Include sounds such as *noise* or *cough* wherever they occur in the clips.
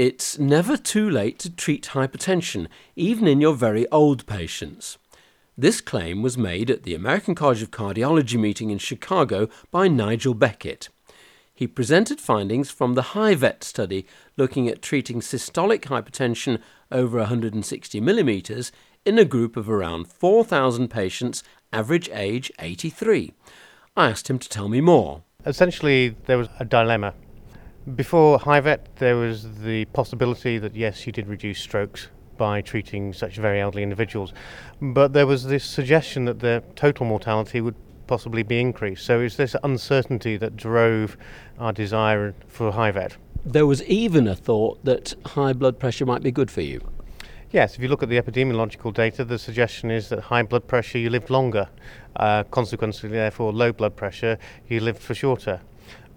It's never too late to treat hypertension, even in your very old patients. This claim was made at the American College of Cardiology meeting in Chicago by Nigel Beckett. He presented findings from the HYVET study looking at treating systolic hypertension over 160 millimeters in a group of around 4,000 patients, average age 83. I asked him to tell me more. Essentially, there was a dilemma. Before HYVET, there was the possibility that yes, you did reduce strokes by treating such very elderly individuals, but there was this suggestion that their total mortality would possibly be increased. So it's this uncertainty that drove our desire for HYVET. There was even a thought that high blood pressure might be good for you. Yes, if you look at the epidemiological data, the suggestion is that high blood pressure you live longer. Uh, consequently, therefore, low blood pressure you live for shorter.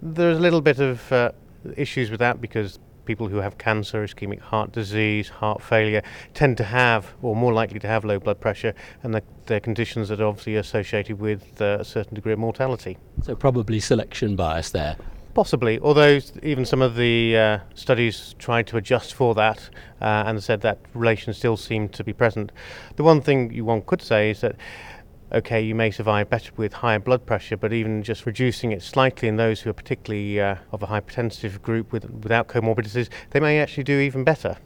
There's a little bit of uh, issues with that because people who have cancer, ischemic heart disease, heart failure tend to have, or more likely to have, low blood pressure, and they're, conditions that are obviously associated with uh, a certain degree of mortality. So, probably selection bias there. Possibly, although even some of the uh, studies tried to adjust for that uh, and said that relation still seemed to be present. The one thing you one could say is that okay, you may survive better with higher blood pressure, but even just reducing it slightly in those who are particularly uh, of a hypertensive group with, without comorbidities, they may actually do even better.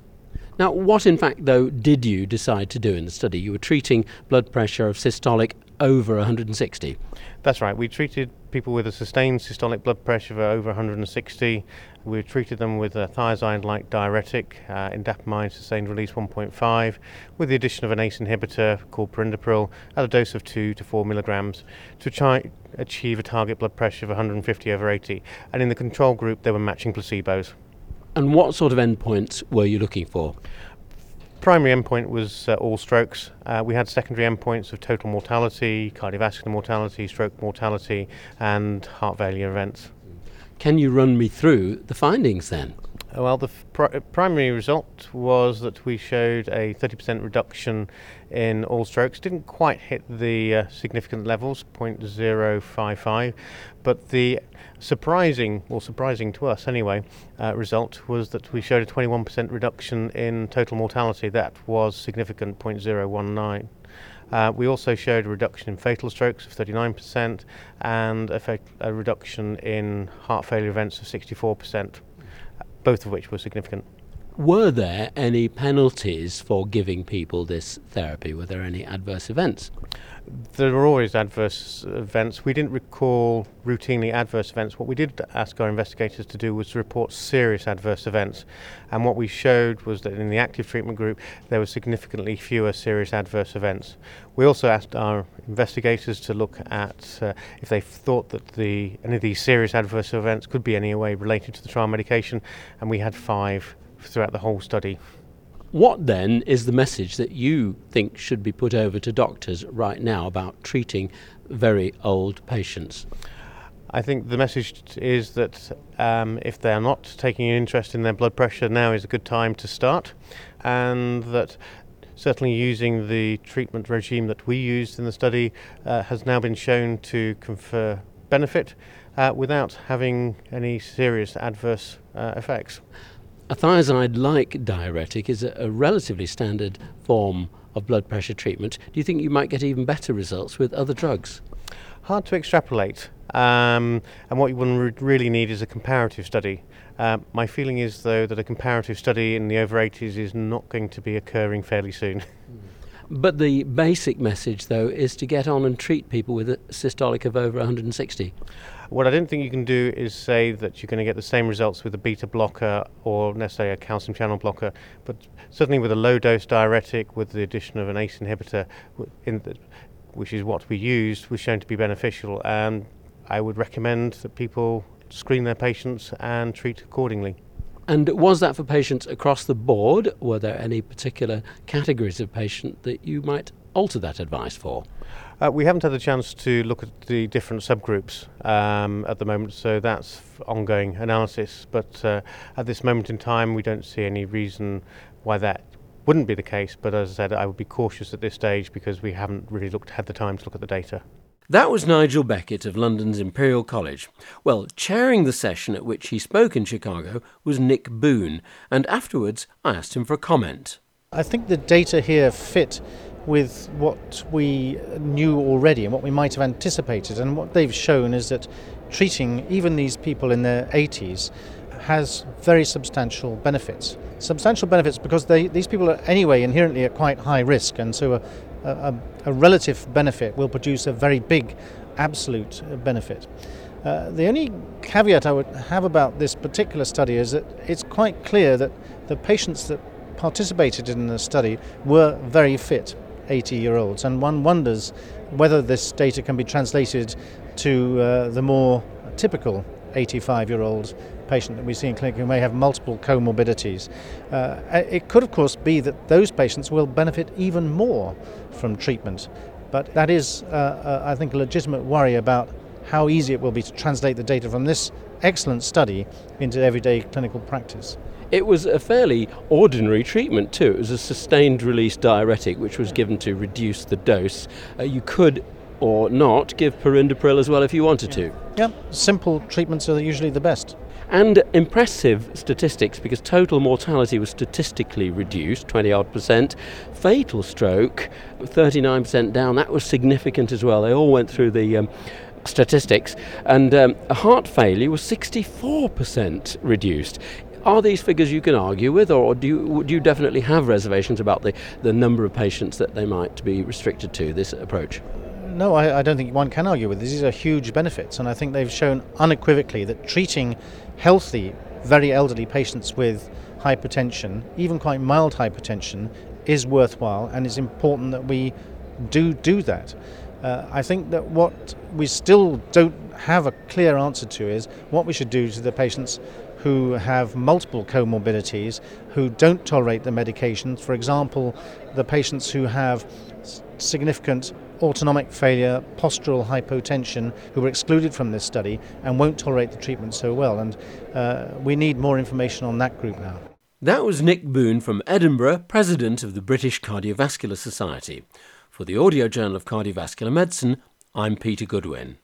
Now, what in fact, though, did you decide to do in the study? You were treating blood pressure of systolic over 160. That's right. We treated people with a sustained systolic blood pressure of over 160. We treated them with a thiazide-like diuretic, uh, indapamide sustained release 1.5, with the addition of an ACE inhibitor called perindopril at a dose of 2 to 4 milligrams to try achieve a target blood pressure of 150 over 80. And in the control group, they were matching placebos. And what sort of endpoints were you looking for? Primary endpoint was uh, all strokes. Uh, we had secondary endpoints of total mortality, cardiovascular mortality, stroke mortality, and heart failure events. Can you run me through the findings then? Well, the pr- primary result was that we showed a 30% reduction in all strokes. Didn't quite hit the uh, significant levels, 0.055, but the surprising, or surprising to us anyway, uh, result was that we showed a 21% reduction in total mortality. That was significant, 0.019. Uh, we also showed a reduction in fatal strokes of 39% and a, a reduction in heart failure events of 64% both of which were significant. Were there any penalties for giving people this therapy? Were there any adverse events? There were always adverse events. We didn't recall routinely adverse events. What we did ask our investigators to do was to report serious adverse events. And what we showed was that in the active treatment group, there were significantly fewer serious adverse events. We also asked our investigators to look at uh, if they thought that the, any of these serious adverse events could be in any way related to the trial medication, and we had five throughout the whole study. What then is the message that you think should be put over to doctors right now about treating very old patients? I think the message is that um, if they are not taking an interest in their blood pressure, now is a good time to start, and that certainly using the treatment regime that we used in the study uh, has now been shown to confer benefit uh, without having any serious adverse uh, effects. A thiazide like diuretic is a, a, relatively standard form of blood pressure treatment. Do you think you might get even better results with other drugs? Hard to extrapolate. Um, and what you would really need is a comparative study. Uh, my feeling is, though, that a comparative study in the over 80s is not going to be occurring fairly soon. *laughs* But the basic message, though, is to get on and treat people with a systolic of over 160. What I don't think you can do is say that you're going to get the same results with a beta blocker or necessarily a calcium channel blocker, but certainly with a low dose diuretic with the addition of an ACE inhibitor, which is what we used, was shown to be beneficial. And I would recommend that people screen their patients and treat accordingly. And was that for patients across the board? Were there any particular categories of patient that you might alter that advice for? Uh, we haven't had the chance to look at the different subgroups um, at the moment, so that's ongoing analysis. But uh, at this moment in time, we don't see any reason why that wouldn't be the case. But as I said, I would be cautious at this stage because we haven't really looked had the time to look at the data. That was Nigel Beckett of London's Imperial College. Well, chairing the session at which he spoke in Chicago was Nick Boon, and afterwards I asked him for a comment. I think the data here fit with what we knew already and what we might have anticipated. And what they've shown is that treating even these people in their 80s has very substantial benefits. Substantial benefits because they, these people are anyway inherently at quite high risk, and so a, a, a relative benefit will produce a very big absolute benefit. Uh, the only caveat I would have about this particular study is that it's quite clear that the patients that participated in the study were very fit 80 year olds, and one wonders whether this data can be translated to uh, the more typical 85 year old patient that we see in clinic who may have multiple comorbidities. Uh, it could, of course, be that those patients will benefit even more from treatment, but that is, uh, uh, I think, a legitimate worry about how easy it will be to translate the data from this excellent study into everyday clinical practice. It was a fairly ordinary treatment too. It was a sustained release diuretic which was given to reduce the dose. Uh, you could or not give perindopril as well if you wanted to. Yeah, simple treatments are usually the best. And impressive statistics because total mortality was statistically reduced, 20 odd percent. Fatal stroke, 39% down, that was significant as well. They all went through the um, statistics. And um, heart failure was 64% reduced. Are these figures you can argue with, or do you, do you definitely have reservations about the, the number of patients that they might be restricted to this approach? No, I, I, don't think one can argue with. This. These are huge benefits, and I think they've shown unequivocally that treating healthy, very elderly patients with hypertension, even quite mild hypertension, is worthwhile, and it's important that we do do that. Uh, I think that what we still don't have a clear answer to is what we should do to the patients who have multiple comorbidities, who don't tolerate the medications. For example, the patients who have significant autonomic failure, postural hypotension, who were excluded from this study and won't tolerate the treatment so well. And uh, we need more information on that group now. That was Nick Boon from Edinburgh, President of the British Cardiovascular Society. For the Audio Journal of Cardiovascular Medicine, I'm Peter Goodwin.